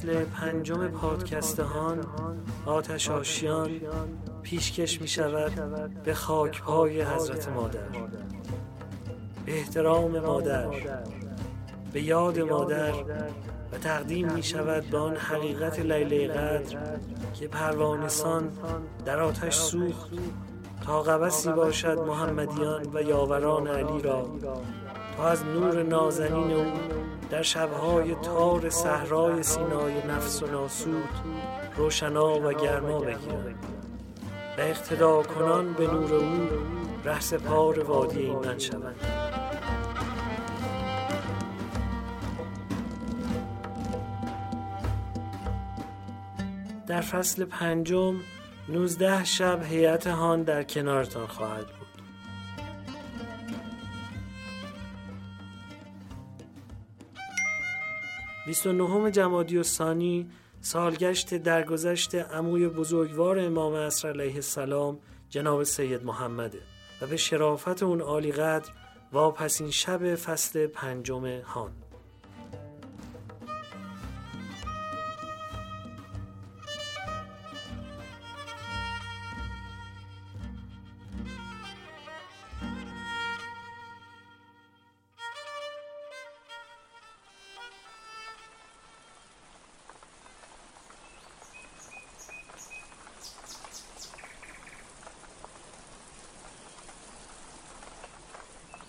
فصل پنجم پادکستهان آتش آشیان پیشکش می شود به خاک پای حضرت مادر. به احترام مادر. به یاد مادر و تقدیم می شود به آن حقیقت لیله قدر که پروانسان در آتش سوخت تا قبسی باشد محمدیان و یاوران علی را. تا از نور نازنین او در شبهای تار صحرای سینای نفس و ناسود روشنا و گرما بگیرند. و اقتدا کنان به نور او رهس پار وادی ایمن شوند. در فصل پنجم نوزده شب هیئت هان در کنارتان خواهد 29 جمادی و ثانی سالگشت درگذشت عموی بزرگوار امام عصر علیه السلام جناب سید محمده و به شرافت اون عالی قدر واپسین شب فصل پنجم هان.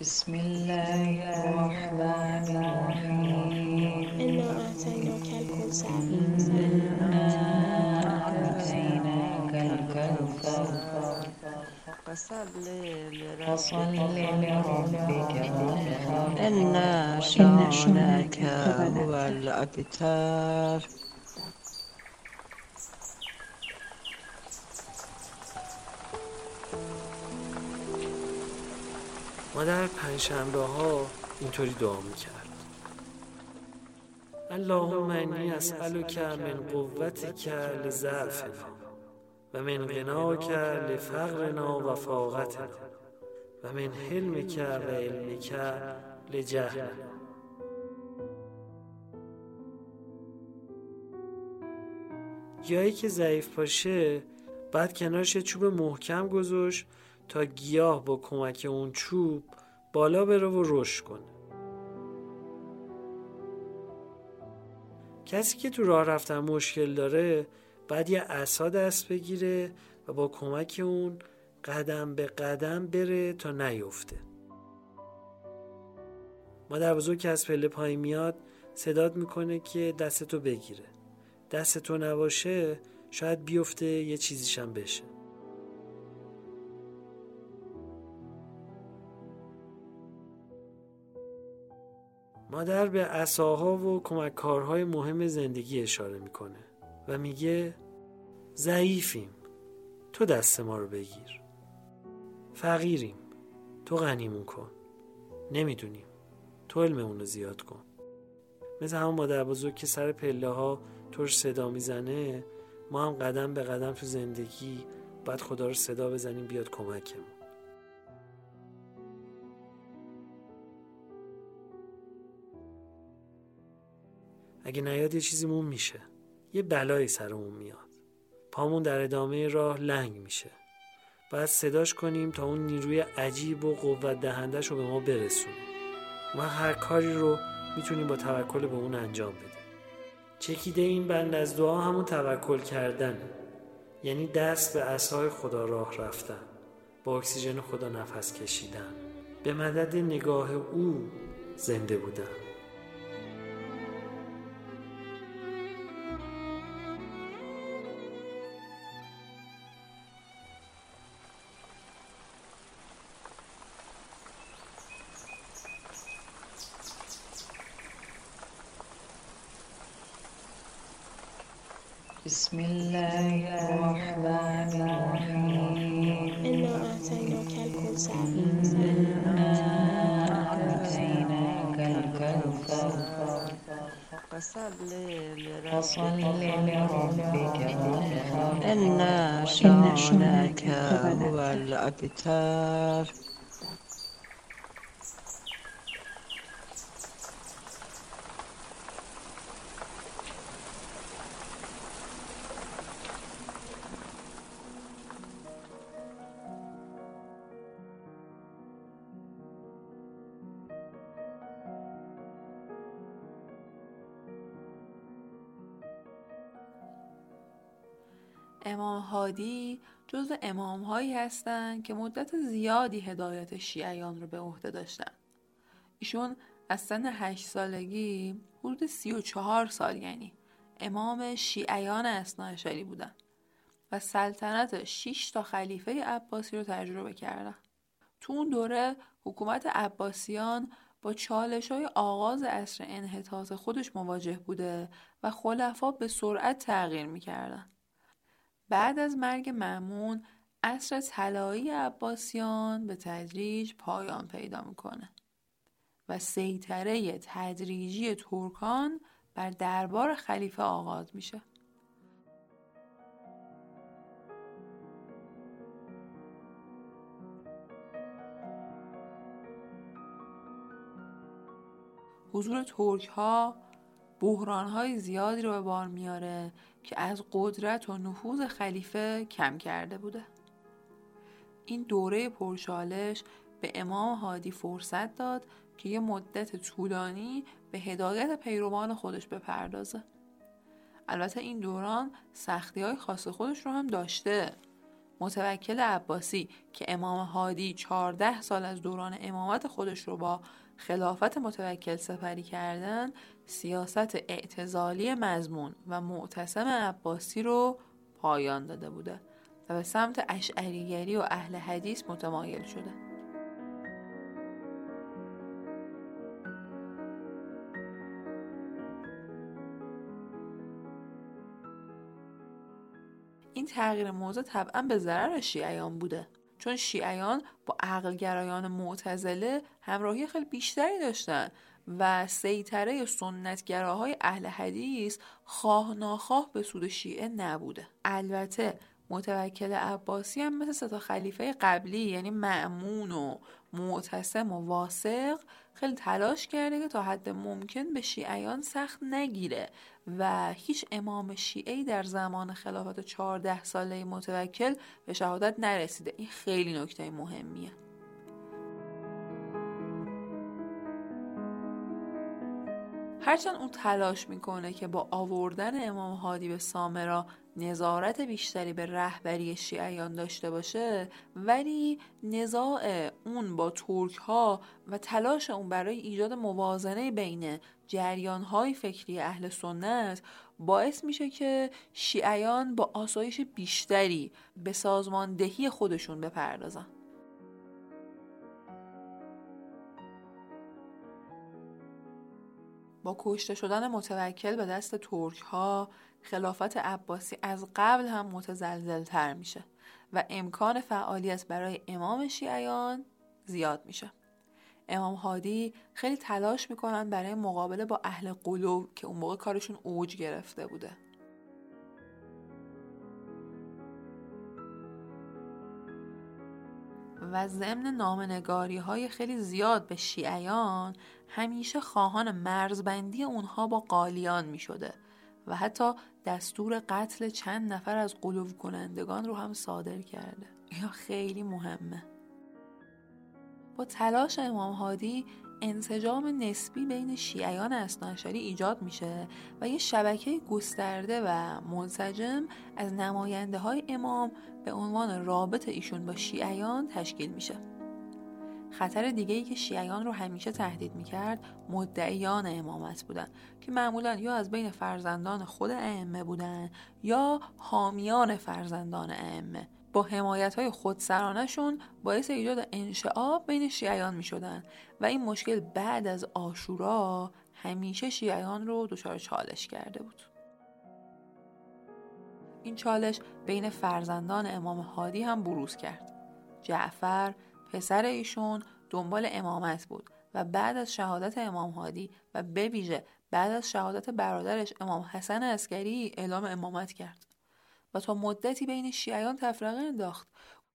بسم الله الرحمن الرحيم. إنا أعطيناك الكوثر إنا أعطيناك الكوثر فصل لربك وانحر. إنا شانك هو الأبتر. مادر پنجشنبه ها اینطوری دعا می‌کرد. اللهم انی اسألک من قوتک لضعفنا و من غناک لفقرنا و فاقتنا و من حلمک و علمک لجهلنا. گیاهی که ضعیف باشه بعد کنارش چوب محکم گذاشت تا گیاه با کمک اون چوب بالا بره و رشد کنه. کسی که تو راه رفتن مشکل داره بعد یه عصا دست بگیره و با کمک اون قدم به قدم بره تا نیفته. مادر بزرگ که از پله پایین میاد صداد می‌کنه که دستتو بگیره. دستتو نباشه شاید بیفته یه چیزیشم بشه. مادر به عصاها و کمک کارهای مهم زندگی اشاره می‌کنه و میگه ضعیفیم تو دست ما رو بگیر. فقیریم تو غنیمون کن. نمی‌دونیم تو علممون رو زیاد کن. مثل همون مادر بزرگ که سر پله ها توش صدا می‌زنه ما هم قدم به قدم تو زندگی باید خدا رو صدا بزنیم بیاد کمکمون. اگه نیاد یه چیزیمون میشه. یه بلایی سرمون میاد. پامون در ادامه راه لنگ میشه. باید صداش کنیم تا اون نیروی عجیب و قوت دهندش رو به ما برسونه. ما هر کاری رو می‌تونیم با توکل به اون انجام بدیم. چکیده این بند از دعا همون توکل کردن. یعنی دست به اسای خدا راه رفتن. با اکسیژن خدا نفس کشیدن. به مدد نگاه او زنده بودن. هناك هو الأكثر امام هادی جزو امام هایی هستند که مدت زیادی هدایت شیعیان رو به عهده داشتن. ایشون از سن هشت سالگی حدود سی و چهار سال یعنی امام شیعیان اصناعشری بودن و سلطنت 6 تا خلیفه عباسی رو تجربه کردن. تو اون دوره حکومت عباسیان با چالش های آغاز عصر انحطاط خودش مواجه بوده و خلفا به سرعت تغییر می‌کردن. بعد از مرگ معمون عصر طلایی عباسیان به تدریج پایان پیدا می‌کنه و سیطره تدریجی ترکان بر دربار خلیفه آغاز میشه. حضور ترک ها بحران های زیادی رو به بار میاره که از قدرت و نفوذ خلیفه کم کرده بوده. این دوره پرشالش به امام هادی فرصت داد که یه مدت طولانی به هدایت پیروان خودش بپردازه. البته این دوران سختی های خاص خودش رو هم داشته. متوکل عباسی که امام هادی 14 سال از دوران امامت خودش رو با خلافت متوکل سپری کردن سیاست اعتزالی مزمون و معتصم عباسی رو پایان داده بوده و به سمت اشعریگری و اهل حدیث متمایل شده. این تغییر موضع طبعا به ضرر شیعیان بوده. چون شیعیان با عقلگرایان معتزله همراهی خیلی بیشتری داشتن و سیطره سنتگراهای اهل حدیث خواه ناخواه به سود شیعه نبوده. البته متوکل عباسی هم مثل ستا خلیفه قبلی یعنی معمون و معتصم و واسق خیلی تلاش کرده که تا حد ممکن به شیعیان سخت نگیره و هیچ امام شیعی در زمان خلافت 14 ساله متوکل به شهادت نرسیده. این خیلی نکته مهمیه. هرچند اون تلاش می‌کنه که با آوردن امام هادی به سامرا نظارت بیشتری به رهبری شیعیان داشته باشه ولی نزاع اون با ترک ها و تلاش اون برای ایجاد موازنه بین جریان های فکری اهل سنت باعث میشه که شیعیان با آسایش بیشتری به سازماندهی خودشون بپردازن. با کشته شدن متوکل به دست ترک ها خلافت عباسی از قبل هم متزلزل تر میشه و امکان فعالیت برای امام شیعیان زیاد میشه. امام هادی خیلی تلاش می‌کنن برای مقابله با اهل قلوب که اون موقع کارشون اوج گرفته بوده. و ضمن نامنگاری های خیلی زیاد به شیعیان همیشه خواهان مرزبندی اونها با قالیان می شده و حتی دستور قتل چند نفر از قلوب کنندگان رو هم صادر کرده. یا خیلی مهمه. با تلاش امام هادی انسجام نسبی بین شیعیان اصناعشری ایجاد میشه و یه شبکه گسترده و منسجم از نماینده های امام به عنوان رابط ایشون با شیعیان تشکیل میشه. خطر دیگه ای که شیعیان رو همیشه تهدید می‌کرد مدعیان امامت بودن که معمولا یا از بین فرزندان خود ائمه بودن یا حامیان فرزندان ائمه با حمایت های خودسرانشون باعث ایجاد انشعاب بین شیعیان می شدن و این مشکل بعد از آشورا همیشه شیعیان رو دچار چالش کرده بود. این چالش بین فرزندان امام هادی هم بروز کرد. جعفر پسر ایشون دنبال امامت بود و بعد از شهادت امام هادی و به ویژه بعد از شهادت برادرش امام حسن عسکری اعلام امامت کرد. و تا مدتی بین شیعیان تفرقه انداخت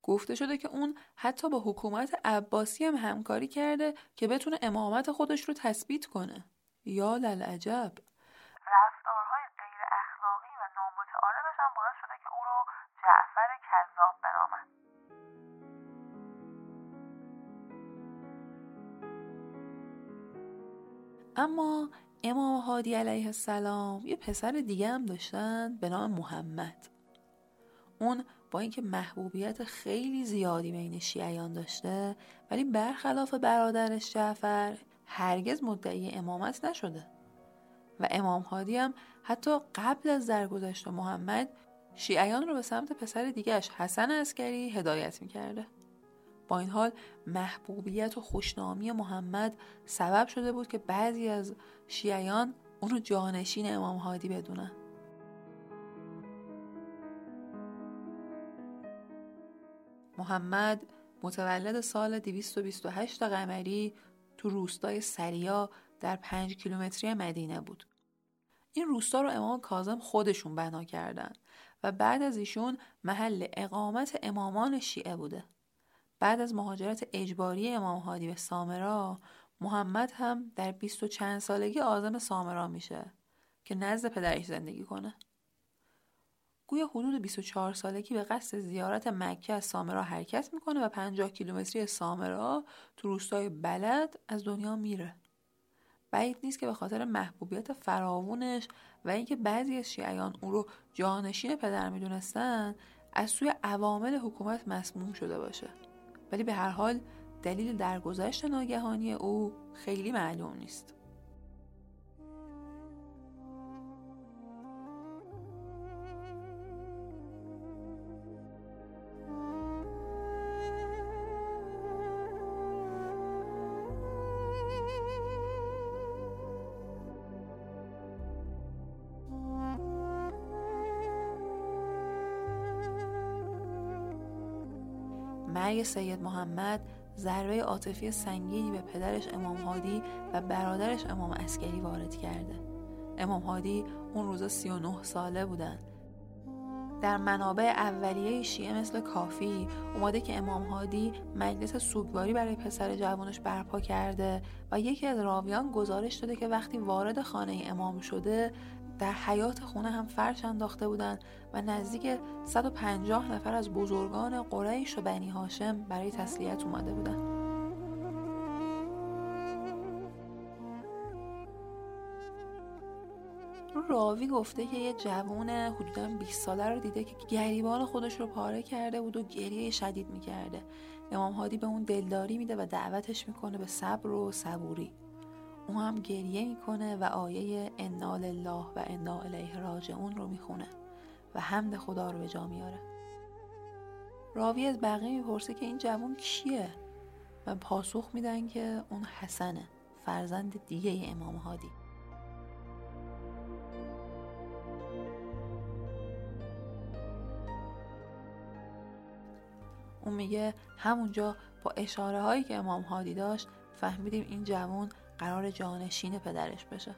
گفته شده که اون حتی با حکومت عباسی هم همکاری کرده که بتونه امامت خودش رو تثبیت کنه یا للعجب اما امام هادی علیه السلام یه پسر دیگه هم داشتن به نام محمد. اون با اینکه محبوبیت خیلی زیادی بین شیعیان داشته ولی برخلاف برادرش جعفر هرگز مدعی امامت نشده. و امام هادی هم حتی قبل از درگذشت محمد شیعیان رو به سمت پسر دیگهش حسن عسکری هدایت می‌کرده. با این حال محبوبیت و خوشنامی محمد سبب شده بود که بعضی از شیعیان اون رو جانشین امام هادی بدونن محمد متولد سال 228 قمری تو روستای سریا در پنج کیلومتری مدینه بود. این روستا رو امام کاظم خودشون بنا کردن و بعد از ایشون محل اقامت امامان شیعه بوده. بعد از مهاجرت اجباری امام هادی به سامرا محمد هم در بیست و چند سالگی آزم سامرا میشه که نزد پدرش زندگی کنه. گویا حدود 24 سالگی به قصد زیارت مکه از سامرا حرکت می‌کنه و 50 کیلومتری سامرا تو روستای بلد از دنیا میره. بعید نیست که به خاطر محبوبیت فراوونش و اینکه بعضی از شیعیان او رو جانشین پدر می‌دونستن از سوی عوامل حکومت مسموم شده باشه ولی به هر حال دلیل درگذشت ناگهانی او خیلی معلوم نیست. مرگ سید محمد ضربه عاطفی سنگینی به پدرش امام هادی و برادرش امام عسکری وارد کرده. امام هادی اون روزا 39 ساله بودن. در منابع اولیه شیعه مثل کافی اومده که امام هادی مجلس سوگواری برای پسر جوانش برپا کرده و یکی از راویان گزارش داده که وقتی وارد خانه امام شده در حیات خونه هم فرش انداخته بودند و نزدیک 150 نفر از بزرگان قریش و بنی هاشم برای تسلیت اومده بودند. راوی گفته که یه جوون حدودا 20 ساله رو دیده که گریبان خودش رو پاره کرده بود و گریه شدید می‌کرده امام هادی به اون دلداری میده و دعوتش می‌کنه به صبر و صبوری اون هم گریه می‌کنه و آیه انا لله و انا الیه راجعون رو می‌خونه و حمد خدا رو به جا میاره. راوی از بقیه می‌پرسه که این جوان کیه و پاسخ میدن که اون حسنه فرزند دیگه امام هادی. اون میگه همونجا با اشاره هایی که امام هادی داشت فهمیدیم این جوان قرار جانشین پدرش بشه.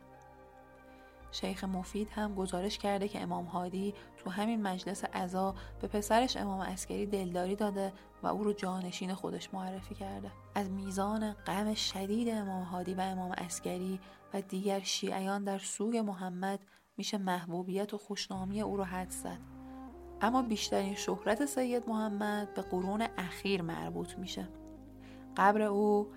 شیخ مفید هم گزارش کرده که امام هادی تو همین مجلس عزا به پسرش امام عسکری دلداری داده و او رو جانشین خودش معرفی کرده. از میزان غم شدید امام هادی و امام عسکری و دیگر شیعیان در سوگ محمد میشه محبوبیت و خوشنامی او رو حدس زد. اما بیشترین شهرت سید محمد به قرون اخیر مربوط میشه. قبر او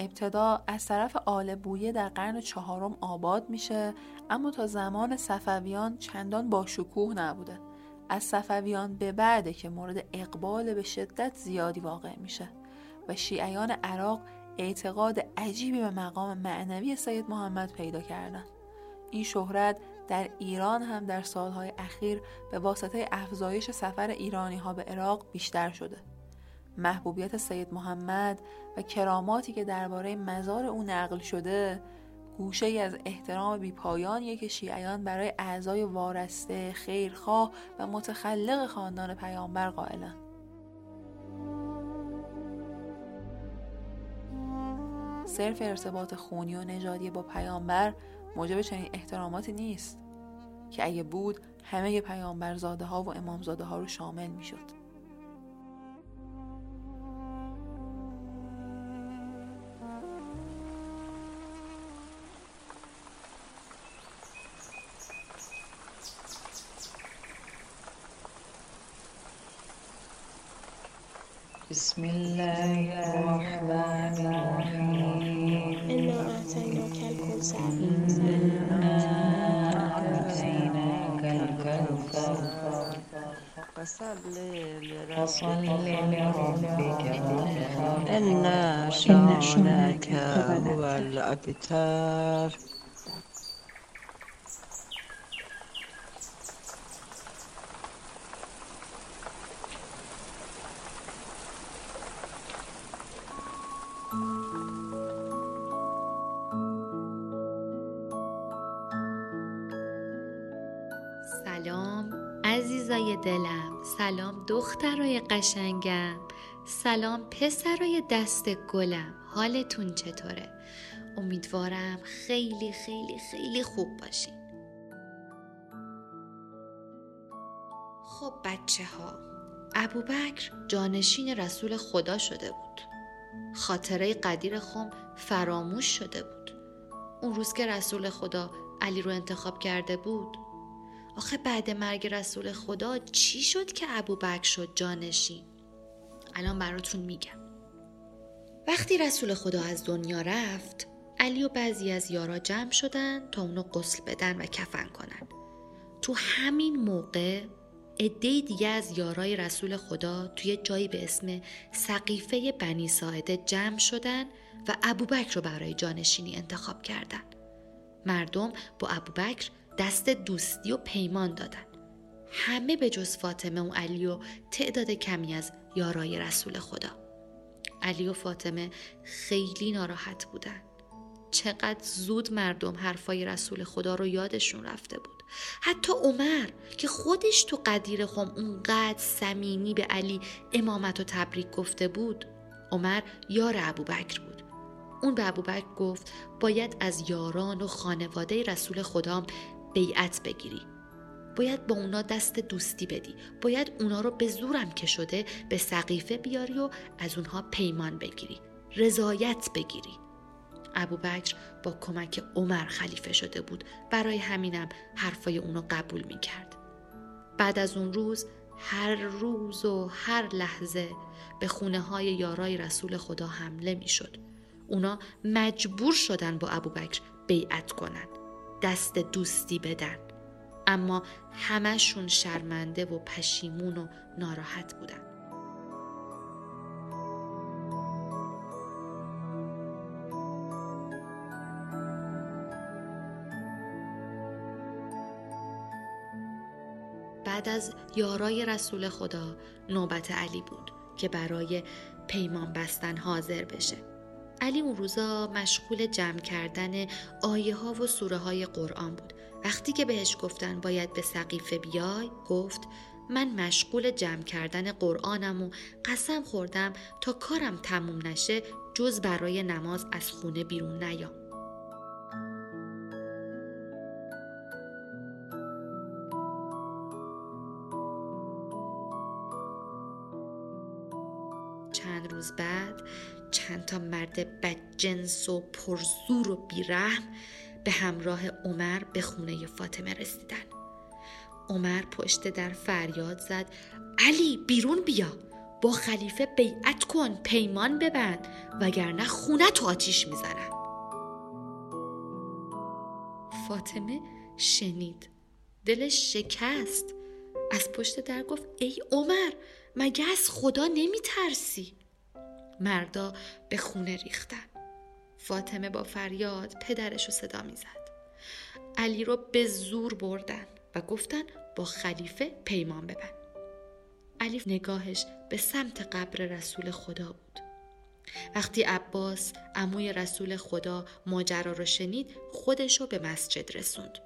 ابتدا از طرف آل بویه در قرن چهارم آباد میشه اما تا زمان صفویان چندان با شکوه نبوده. از صفویان به بعده که مورد اقبال به شدت زیادی واقع میشه و شیعیان عراق اعتقاد عجیبی به مقام معنوی سید محمد پیدا کردن. این شهرت در ایران هم در سالهای اخیر به واسطه افزایش سفر ایرانی ها به عراق بیشتر شده. محبوبیت سید محمد و کراماتی که درباره مزار او نقل شده گوشه ای از احترام بیپایانیه که شیعیان برای اعضای وارسته، خیرخواه و متخلق خاندان پیامبر قائلن. صرف ارتباط خونی و نژادی با پیامبر موجب چنین احتراماتی نیست که اگه بود همه پیامبرزاده ها و امامزاده ها رو شامل می شد. بسم الله الرحمن الرحيم. إنا أعطيناك الكوثر. إنا أعطيناك الكوثر. فصل فصل لربك لربك وانحر إن شانك هو الأبتر. سلام عزیزای دلم. سلام دخترای قشنگم. سلام پسرای دست گلم. حالتون چطوره؟ امیدوارم خیلی خیلی خیلی خوب باشین. خب بچه ها ابوبکر جانشین رسول خدا شده بود. خاطره قدیر خم فراموش شده بود. اون روز که رسول خدا علی رو انتخاب کرده بود آخه بعد مرگ رسول خدا چی شد که ابوبکر شد جانشین؟ الان براتون میگم. وقتی رسول خدا از دنیا رفت علی و بعضی از یارا جمع شدن تا اونو غسل بدن و کفن کنن. تو همین موقع عده دیگه از یارای رسول خدا توی جایی به اسم سقیفه بنی ساعده جمع شدن و ابوبکر رو برای جانشینی انتخاب کردن. مردم با ابوبکر دست دوستی و پیمان دادن. همه به جز فاطمه و علی و تعداد کمی از یارای رسول خدا. علی و فاطمه خیلی ناراحت بودن. چقدر زود مردم حرفای رسول خدا رو یادشون رفته بود. حتی عمر که خودش تو قدیر خم اونقدر صمیمی به علی امامت و تبریک گفته بود عمر یار ابوبکر بود. اون به ابوبکر گفت باید از یاران و خانواده رسول خدا بیعت بگیری. باید با اونا دست دوستی بدی. باید اونا رو به زورم که شده به سقیفه بیاری و از اونها پیمان بگیری. رضایت بگیری. ابوبکر با کمک عمر خلیفه شده بود. برای همینم حرفای اونو قبول می‌کرد. بعد از اون روز هر روز و هر لحظه به خونه های یارای رسول خدا حمله می‌شد. اونا مجبور شدن با ابوبکر بیعت کنن. دست دوستی بدن. اما همشون شرمنده و پشیمون و ناراحت بودن. بعد از یارای رسول خدا نوبت علی بود که برای پیمان بستن حاضر بشه. علی اون روزا مشغول جمع کردن آیه ها و سوره های قرآن بود. وقتی که بهش گفتن باید به سقیفه بیای گفت من مشغول جمع کردن قرآنم و قسم خوردم تا کارم تموم نشه جز برای نماز از خونه بیرون نیام چند تا مرد بدجنس و پرزور و بیرحم به همراه عمر به خونه فاطمه رسیدن. عمر پشت در فریاد زد علی بیرون بیا با خلیفه بیعت کن پیمان ببند وگرنه خونه تو آتیش می‌زنم فاطمه شنید. دلش شکست. از پشت در گفت ای عمر مگه از خدا نمی ترسی؟ مردا به خونه ریختن فاطمه با فریاد پدرش رو صدا می زد. علی رو به زور بردن و گفتن با خلیفه پیمان ببند. علی نگاهش به سمت قبر رسول خدا بود. وقتی عباس عموی رسول خدا ماجرا رو شنید خودش رو به مسجد رسوند.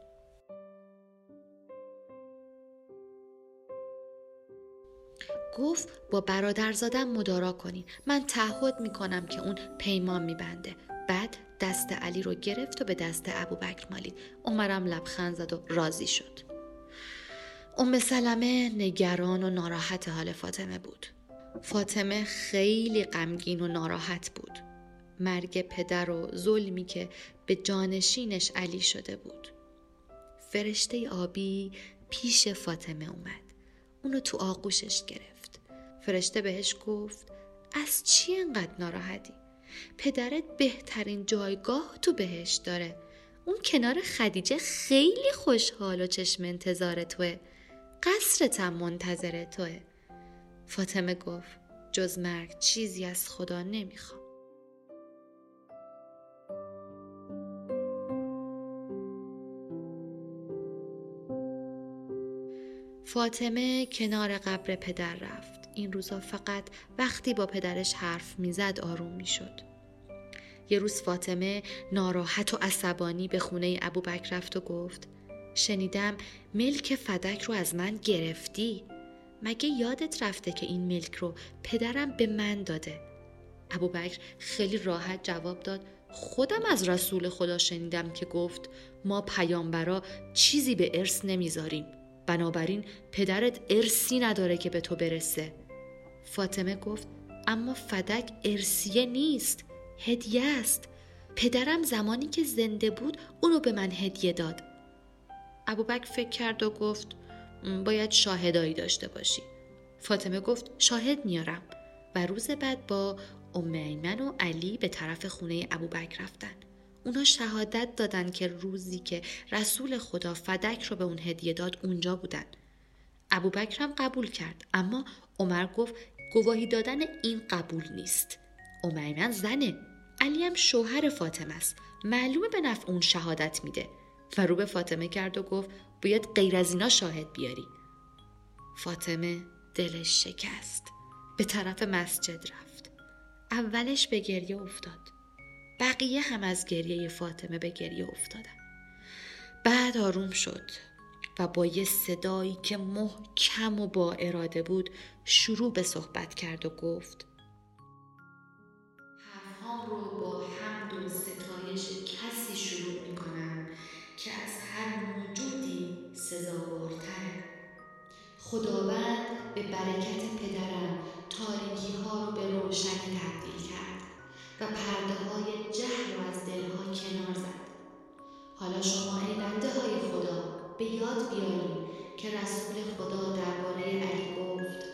گفت با برادرزادم مدارا کنین. من تعهد می‌کنم که اون پیمان میبنده. بعد دست علی رو گرفت و به دست ابوبکر مالید. عمرم لبخند زد و راضی شد. ام سلمه نگران و ناراحت حال فاطمه بود. فاطمه خیلی غمگین و ناراحت بود. مرگ پدر و ظلمی که به جانشینش علی شده بود. فرشته آبی پیش فاطمه اومد. اونو تو آغوشش گرفت. فرشته بهش گفت از چی انقدر ناراحتی؟ پدرت بهترین جایگاه تو بهش داره. اون کنار خدیجه خیلی خوشحال و چشم انتظار توه. قصرتم منتظر توه. فاطمه گفت جز مرگ چیزی از خدا نمی‌خوام. فاطمه کنار قبر پدر رفت. این روزا فقط وقتی با پدرش حرف می‌زد آروم می‌شد. یه روز فاطمه ناراحت و عصبانی به خونه ابو بکر رفت و گفت شنیدم ملک فدک رو از من گرفتی. مگه یادت رفته که این ملک رو پدرم به من داده؟ ابو بکر خیلی راحت جواب داد خودم از رسول خدا شنیدم که گفت ما پیامبرا چیزی به ارث نمی‌ذاریم. بنابراین پدرت ارسی نداره که به تو برسه. فاطمه گفت اما فدک ارسیه نیست هدیه است. پدرم زمانی که زنده بود اونو به من هدیه داد. ابوبکر فکر کرد و گفت باید شاهدایی داشته باشی. فاطمه گفت شاهد میارم. و روز بعد با ام ایمن و علی به طرف خونه ابوبکر رفتن. اونا شهادت دادن که روزی که رسول خدا فدک رو به اون هدیه داد اونجا بودن. ابوبکر هم قبول کرد اما عمر گفت گواهی دادن این قبول نیست. ام ایمن زنه. علی هم شوهر فاطمه است. معلومه به نفع اون شهادت میده. و رو به فاطمه کرد و گفت باید غیر از اینا شاهد بیاری. فاطمه دلش شکست. به طرف مسجد رفت. اولش به گریه افتاد. بقیه هم از گریه فاطمه به گریه افتادن. بعد آروم شد. و با یه صدایی که محکم و با اراده بود شروع به صحبت کرد و گفت. حرفهام رو با حمد و ستایش کسی شروع می که از هر موجودی سزاوارتره. خداوند به برکت پدرم تاریکی ها رو به روشنی تبدیل کرد و پرده های جهل رو از دلها کنار زد. حالا شما ای بنده های خدا به یاد بیاریم که رسول خدا درباره علی گفت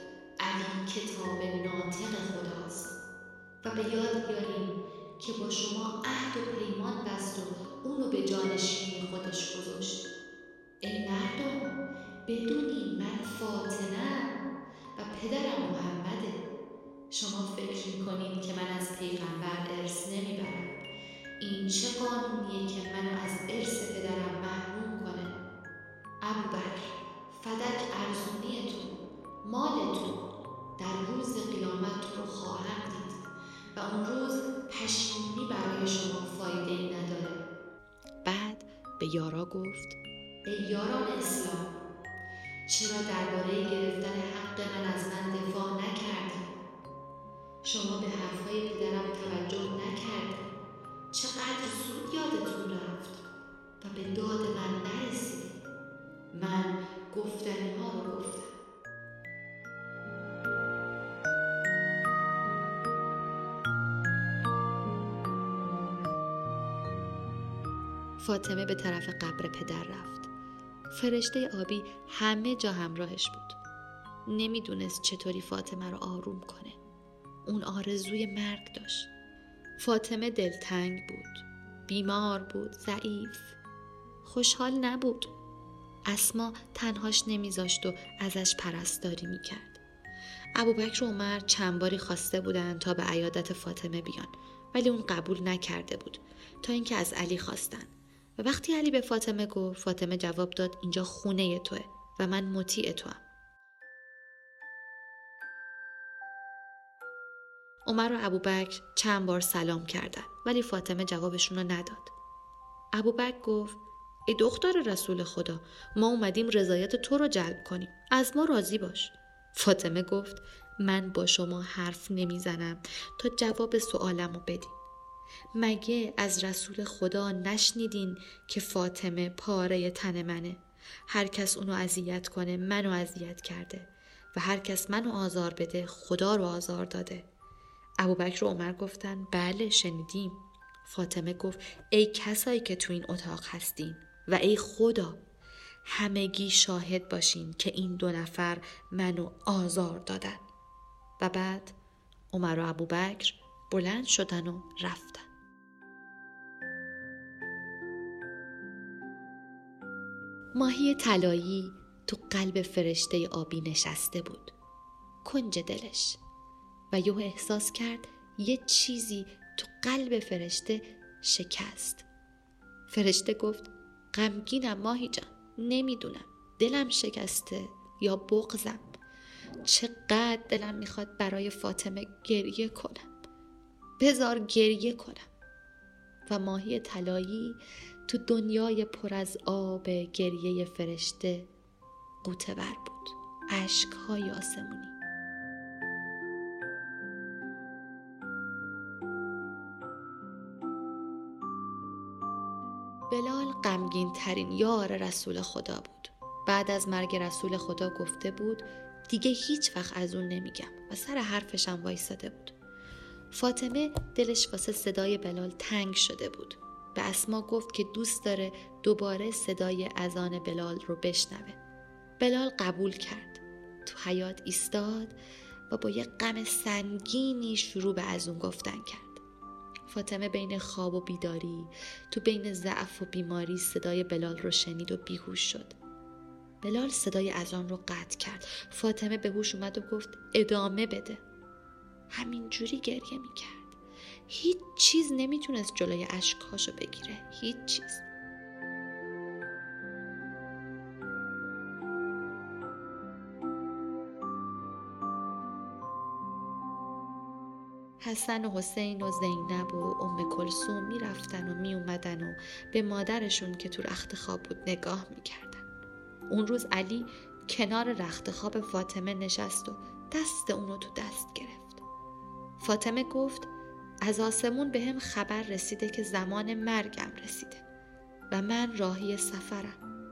علی کتاب ناطق خداست. و به یاد بیاریم که با شما عهد و پیمان بست و اونو به جانشین خودش گذاشت. ای مردم بدونی من فاطمه و پدرم محمده. شما فکر می‌کنید که من از پیغمبر ارث نمی‌برم. این چه قانونیه که منو از ارث پدرم محروم ابو بکر فدک ارزونی تو مال تو در روز قیامت تو رو خواهم دید و اون روز پشیمونی برای شما فایده ای نداره. بعد به یارا گفت ای یاران اسلام چرا درباره گرفتن حق من از من دفاع نکردید شما به حرفهای پدرم توجه نکردید چقدر زود یادتون رفت و به داد من نرسید گفتنی ها رو فاطمه به طرف قبر پدر رفت. فرشته آبی همه جا همراهش بود. نمی‌دونست چطوری فاطمه رو آروم کنه. اون آرزوی مرگ داشت. فاطمه دلتنگ بود. بیمار بود ضعیف. خوشحال نبود. اسما تنهاش نمیذاشت و ازش پرستاری می‌کرد. ابوبکر و عمر چند باری خواسته بودند تا به عیادت فاطمه بیان ولی اون قبول نکرده بود تا اینکه از علی خواستن. و وقتی علی به فاطمه گفت فاطمه جواب داد اینجا خونه توه و من مطیع توام. عمر و ابوبکر چند بار سلام کردند ولی فاطمه جوابشون رو نداد. ابوبکر گفت ای دختر رسول خدا ما اومدیم رضایت تو رو جلب کنیم. از ما راضی باش. فاطمه گفت من با شما حرف نمی‌زنم تا جواب سوالم رو بدین. مگه از رسول خدا نشنیدین که فاطمه پاره تن منه؟ هر کس اونو اذیت کنه منو اذیت کرده. و هر کس منو آزار بده خدا رو آزار داده. ابوبکر و عمر گفتن بله شنیدیم. فاطمه گفت ای کسایی که تو این اتاق هستین. و ای خدا همگی شاهد باشین که این دو نفر منو آزار دادن. و بعد عمر و ابوبکر بلند شدن و رفتن. ماهی طلایی تو قلب فرشته آبی نشسته بود. کنج دلش. و یهو احساس کرد یه چیزی تو قلب فرشته شکست. فرشته گفت غمگینم ماهی جان. نمی‌دونم. دلم شکسته یا بغزم چقدر دلم می‌خواد برای فاطمه گریه کنم. بزار گریه کنم. و ماهی طلایی تو دنیای پر از آب گریه فرشته قوطه بر بود. اشکهای آسمونی. غمگین ترین یار رسول خدا بود. بعد از مرگ رسول خدا گفته بود دیگه هیچ وقت از اون نمیگم و سر حرفشم وایستاده بود. فاطمه دلش واسه صدای بلال تنگ شده بود. به اسما گفت که دوست داره دوباره صدای اذان بلال رو بشنوه. بلال قبول کرد. تو حیات ایستاد و با یه غم سنگینی شروع به از اون گفتن کرد. فاطمه بین خواب و بیداری. تو بین ضعف و بیماری صدای بلال رو شنید و بیهوش شد. بلال صدای اذان رو قطع کرد. فاطمه به هوش اومد و گفت ادامه بده. همینجوری گریه می‌کرد. هیچ چیز نمی‌تونست جلوی اشکهاشو بگیره. هیچ چیز. حسن و حسین و زینب و ام کلسوم می‌رفتن و میومدن و به مادرشون که تو رخت خواب بود نگاه می‌کردن. اون روز علی کنار رخت خواب فاطمه نشست و دست اونو تو دست گرفت. فاطمه گفت از آسمون به هم خبر رسیده که زمان مرگم رسیده و من راهی سفرم.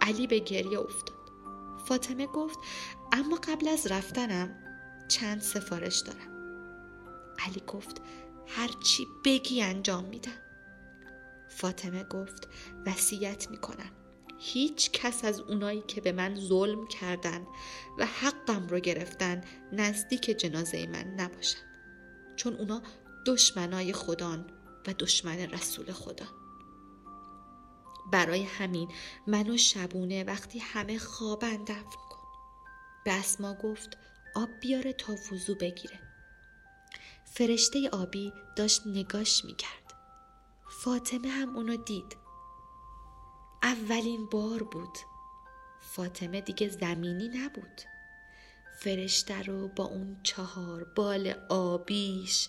علی به گریه افتاد. فاطمه گفت اما قبل از رفتنم چند سفارش دارم. علی گفت هرچی بگی انجام میدم فاطمه گفت وصیت می‌کنم. هیچ کس از اونایی که به من ظلم کردن و حقم رو گرفتن نزدیک جنازه من نباشن. چون اونا دشمنای خدان و دشمن رسول خدا. برای همین منو شبونه وقتی همه خوابن دفن کن. به اسما گفت آب بیاره تا وضو بگیره. فرشته آبی داشت نگاش می‌کرد. فاطمه هم اونو دید. اولین بار بود. فاطمه دیگه زمینی نبود. فرشته رو با اون چهار بال آبیش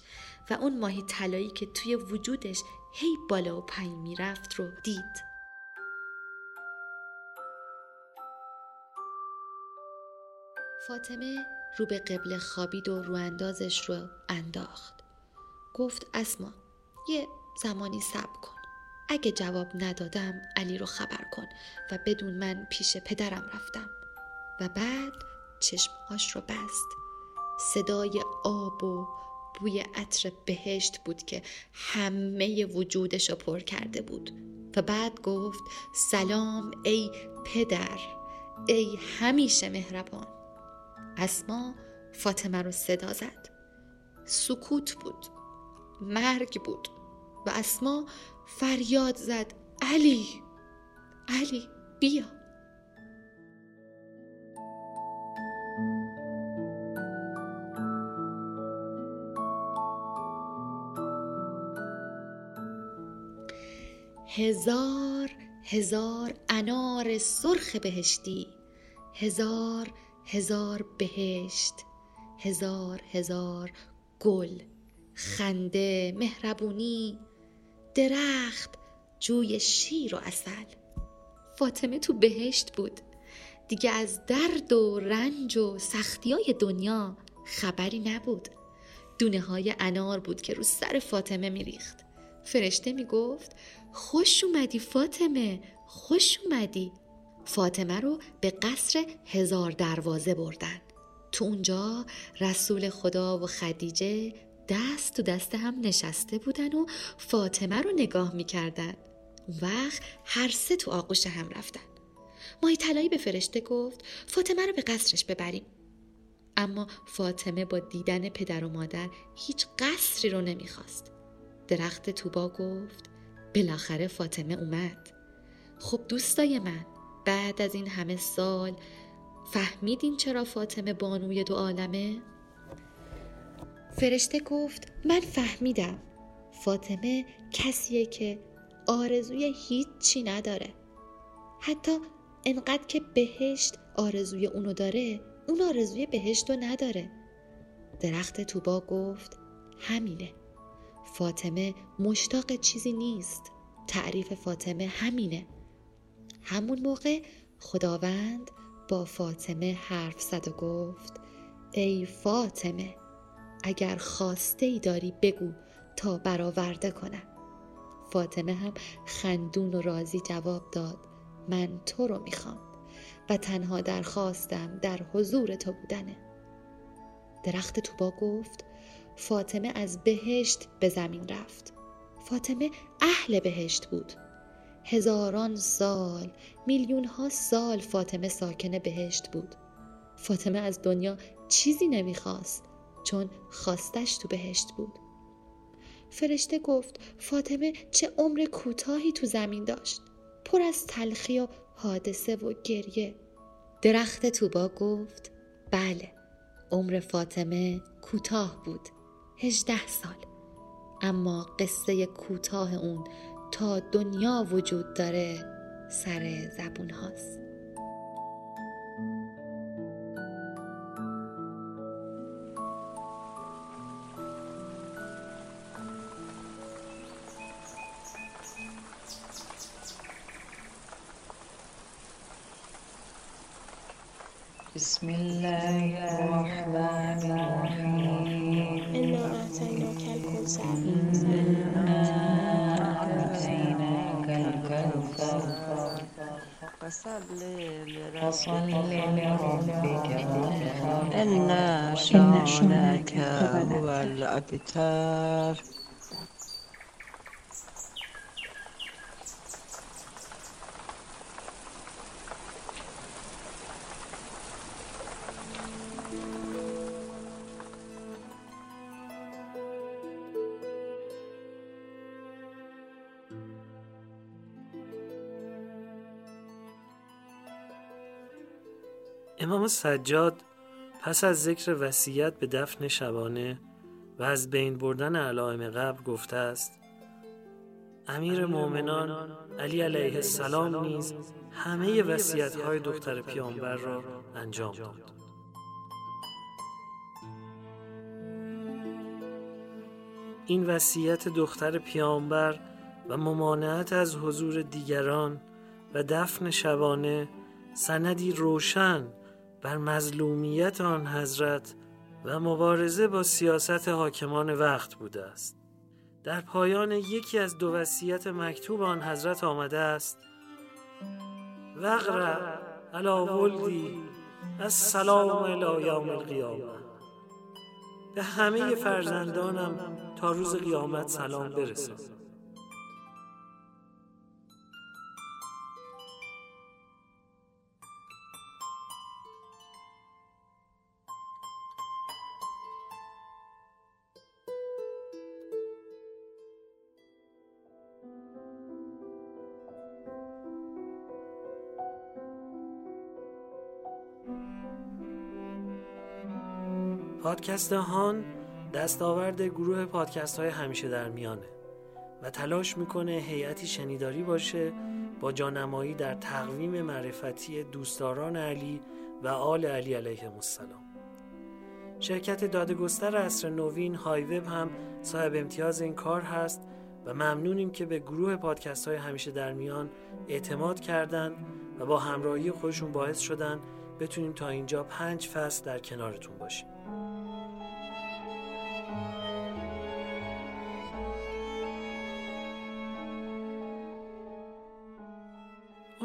و اون ماهی طلایی که توی وجودش هی بالا و پایین می‌رفت رو دید. فاطمه رو به قبله خوابید و رو اندازش رو انداخت. گفت اسما یه زمانی صبر کن. اگه جواب ندادم علی رو خبر کن و بدون من پیش پدرم رفتم. و بعد چشمهاش رو بست. صدای آب و بوی عطر بهشت بود که همه وجودش رو پر کرده بود. و بعد گفت سلام ای پدر ای همیشه مهربان. اسما فاطمه رو صدا زد. سکوت بود مرگ بود و اسما فریاد زد علی علی بیا. هزار هزار انار سرخ بهشتی هزار هزار بهشت هزار هزار گل. خنده مهربونی درخت جوی شیر و اصل فاطمه تو بهشت بود. دیگه از درد و رنج و سختی های دنیا خبری نبود. دونه های انار بود که رو سر فاطمه میریخت. فرشته می‌گفت خوش اومدی فاطمه خوش اومدی. فاطمه رو به قصر هزار دروازه بردن. تو اونجا رسول خدا و خدیجه دست تو دست هم نشسته بودن و فاطمه رو نگاه می‌کردن. وقت هر سه تو آغوش هم رفتن. ماهی طلایی به فرشته گفت فاطمه رو به قصرش ببریم. اما فاطمه با دیدن پدر و مادر هیچ قصری رو نمی‌خواست. درخت توبا گفت بالاخره فاطمه اومد. خب دوستای من بعد از این همه سال فهمیدین چرا فاطمه بانوی دو عالمه؟ فرشته گفت من فهمیدم. فاطمه کسیه که آرزوی هیچی نداره. حتی انقدر که بهشت آرزوی اونو داره اون آرزوی بهشت رو نداره. درخت توبا گفت همینه. فاطمه مشتاق چیزی نیست. تعریف فاطمه همینه. همون موقع خداوند با فاطمه حرف زد و گفت ای فاطمه اگر خواسته ای داری بگو تا برآورده کنم. فاطمه هم خندون و راضی جواب داد من تو رو می‌خوام و تنها درخواستم در حضور تو بودنه. درخت توبا گفت فاطمه از بهشت به زمین رفت. فاطمه اهل بهشت بود. هزاران سال میلیون ها سال فاطمه ساکن بهشت بود. فاطمه از دنیا چیزی نمی‌خواست چون خواستش تو بهشت بود. فرشته گفت فاطمه چه عمر کوتاهی تو زمین داشت. پر از تلخی و حادثه و گریه. درخت توبا گفت بله عمر فاطمه کوتاه بود هجده سال. اما قصه کوتاه اون تا دنیا وجود داره سر زبون هاست. امام سجاد پس از ذکر وصیت به دفن شبانه و از بین بردن علائم قبر گفته است امیر مؤمنان علی علیه السلام نیز همه وصیت های دختر پیامبر را انجام داد. این وصیت دختر پیامبر و ممانعت از حضور دیگران و دفن شبانه سندی روشن بر مظلومیت آن حضرت و مبارزه با سیاست حاکمان وقت بوده است. در پایان یکی از دو وصیت مکتوب آن حضرت آمده است. وقرا علا ولدی السلام الی یوم القیامه به همه فرزندانم تا روز قیامت سلام برسان پادکست هان دستاورد گروه پادکست های همیشه در میانه و تلاش می‌کنه هیئتی شنیداری باشه با جانمایی در تقویم معرفتی دوستداران علی و آل علی علیه السلام. شرکت دادگستر اصر نوین های وب هم صاحب امتیاز این کار هست و ممنونیم که به گروه پادکست های همیشه در میان اعتماد کردن و با همراهی خودشون باعث شدن بتونیم تا اینجا پنج فصل در کنارتون باشیم.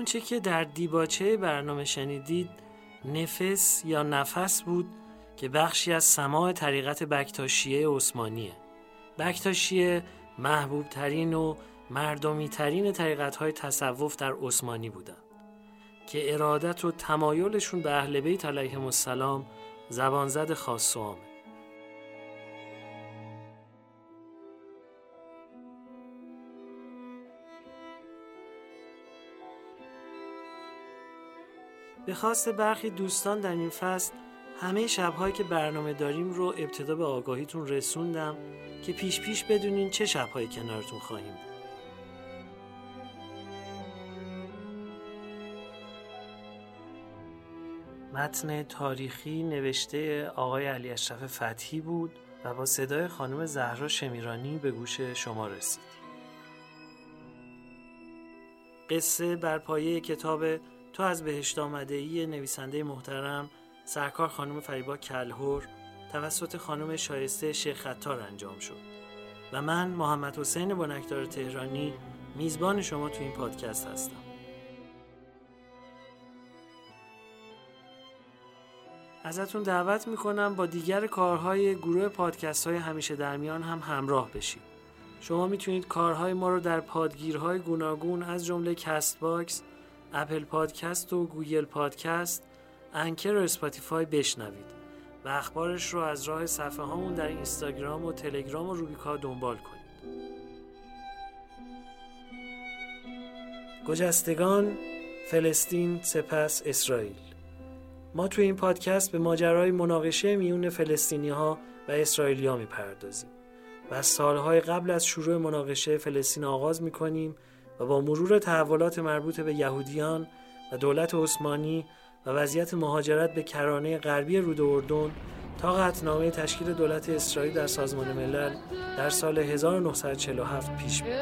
اونچه که در دیباچه برنامه شنیدید نفس یا نفس بود که بخشی از سماع طریقت بکتاشیه عثمانیه. بکتاشیه محبوب ترین و مردمی ترین طریقت های تصوف در عثمانی بودند که ارادت و تمایلشون به اهل بیت علیهم السلام زبانزد خاص و عامه. به خواست برخی دوستان در این فصل همه شبهایی که برنامه داریم رو ابتدا به آگاهیتون رسوندم که پیش پیش بدونین چه شبهایی کنارتون خواهیم بود. متن تاریخی نوشته آقای علی اشرف فتحی بود و با صدای خانم زهرا شمیرانی به گوش شما رسید. قصه بر پایه کتاب تو از بهشت آمده ای نویسنده محترم سرکار خانم فریبا کلهور توسط خانم شایسته شیخ خطار انجام شد و من محمد حسین بنکدار تهرانی میزبان شما تو این پادکست هستم. ازتون دعوت می‌کنم با دیگر کارهای گروه پادکست های همیشه در میان هم همراه بشید. شما می‌تونید کارهای ما رو در پادگیرهای گوناگون از جمله Castbox، Apple Podcast و Google Podcast، Anchor و Spotify بشنوید و اخبارش رو از راه صفحه هامون در اینستاگرام و تلگرام و روبیکا دنبال کنید. گجستگان، فلسطین، سپس اسرائیل ما توی این پادکست به ماجرای مناقشه میون فلسطینی ها و اسرائیلی ها می‌پردازیم و سالهای قبل از شروع مناقشه فلسطین آغاز می‌کنیم و با مرور تحولات مربوط به یهودیان و دولت عثمانی و وضعیت مهاجرت به کرانه غربی رود اردن تا قطعنامه تشکیل دولت اسرائیل در سازمان ملل در سال 1947 پیش می‌ریم.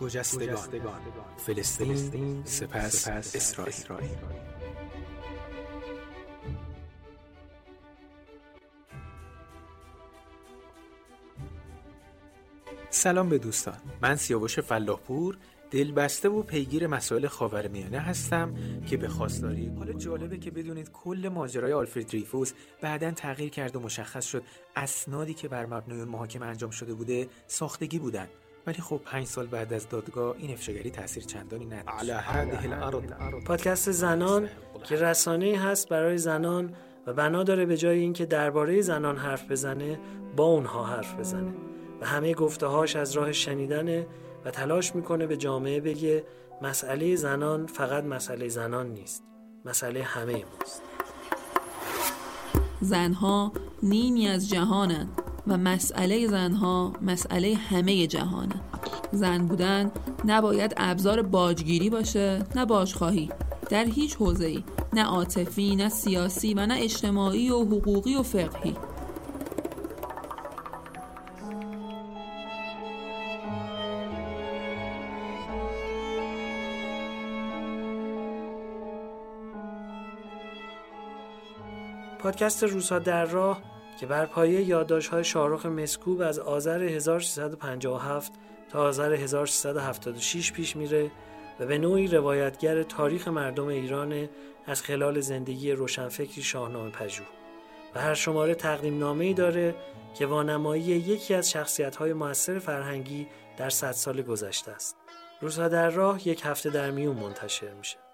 گجستگان فلسطین سپس اسرائیل. سلام به دوستان. من سیاوش فلاحپور. دلبسته و پیگیر مسائل خاورمیانه هستم که به خواستاری حالا جالبه که بدونید کل ماجرای آلفرد دریفوس بعدا تغییر کرد و مشخص شد اسنادی که بر مبنای اون محاکمه انجام شده بوده ساختگی بودن. ولی خب پنج سال بعد از دادگاه این افشاگری تاثیر چندانی نداشت. پادکست زنان که رسانه هست برای زنان و بنا داره به جای اینکه درباره زنان حرف بزنه با اونها حرف بزنه. و همه گفتهاش از راه شنیدنه و تلاش می‌کنه به جامعه بگه مسئله زنان فقط مسئله زنان نیست مسئله همه ماست. زنها نیمی از جهانند و مسئله زنها مسئله همه جهانه زن بودن نباید ابزار باجگیری باشه نه باجخواهی در هیچ حوزه‌ای نه عاطفی نه سیاسی و نه اجتماعی و حقوقی و فقهی. پادکست روزها در راه که بر پایه یادداشت‌های شاهرخ مسکوب از آذر 1357 تا آذر 1376 پیش میره و به نوعی روایتگر تاریخ مردم ایران از خلال زندگی روشنفکری شاهنامه پژوه و هر شماره تقدیم نامه‌ای داره که وانمایی یکی از شخصیت‌های موثر فرهنگی در صد سال گذشته است. روزها در راه یک هفته در میون منتشر میشه.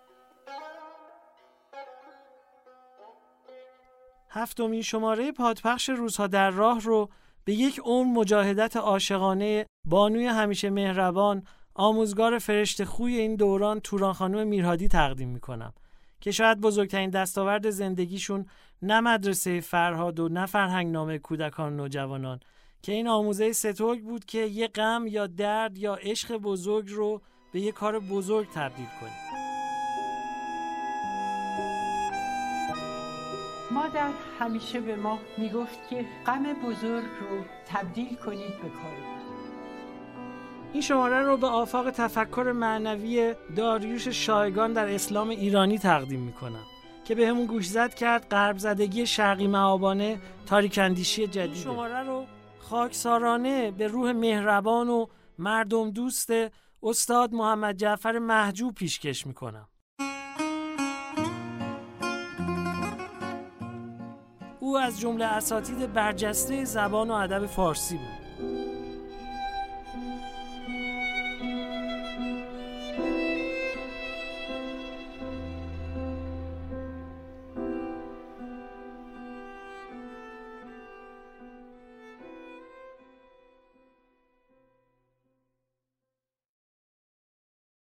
هفتمین شماره پادپخش روزها در راه رو به یک عمر مجاهدت عاشقانه بانوی همیشه مهربان آموزگار فرشته خوی این دوران توران خانم میرهادی تقدیم می‌کنم که شاید بزرگترین دستاورد زندگیشون نه مدرسه فرهاد و نه فرهنگ نامه کودکان نوجوانان که این آموزه ستوگ بود که یه غم یا درد یا عشق بزرگ رو به یه کار بزرگ تبدیل کنیم. مادر همیشه به ما می‌گفت که غم بزرگ رو تبدیل کنید به کار این شماره رو به آفاق تفکر معنوی داریوش شایگان در اسلام ایرانی تقدیم می‌کنم که به همون گوش زد کرد غرب زدگی شرقی معابانه تاریکندیشی جدید شماره رو خاکسارانه به روح مهربان و مردم دوست استاد محمد جعفر محجوب پیشکش می‌کنم. او از جمله اساتید برجسته زبان و ادب فارسی بود.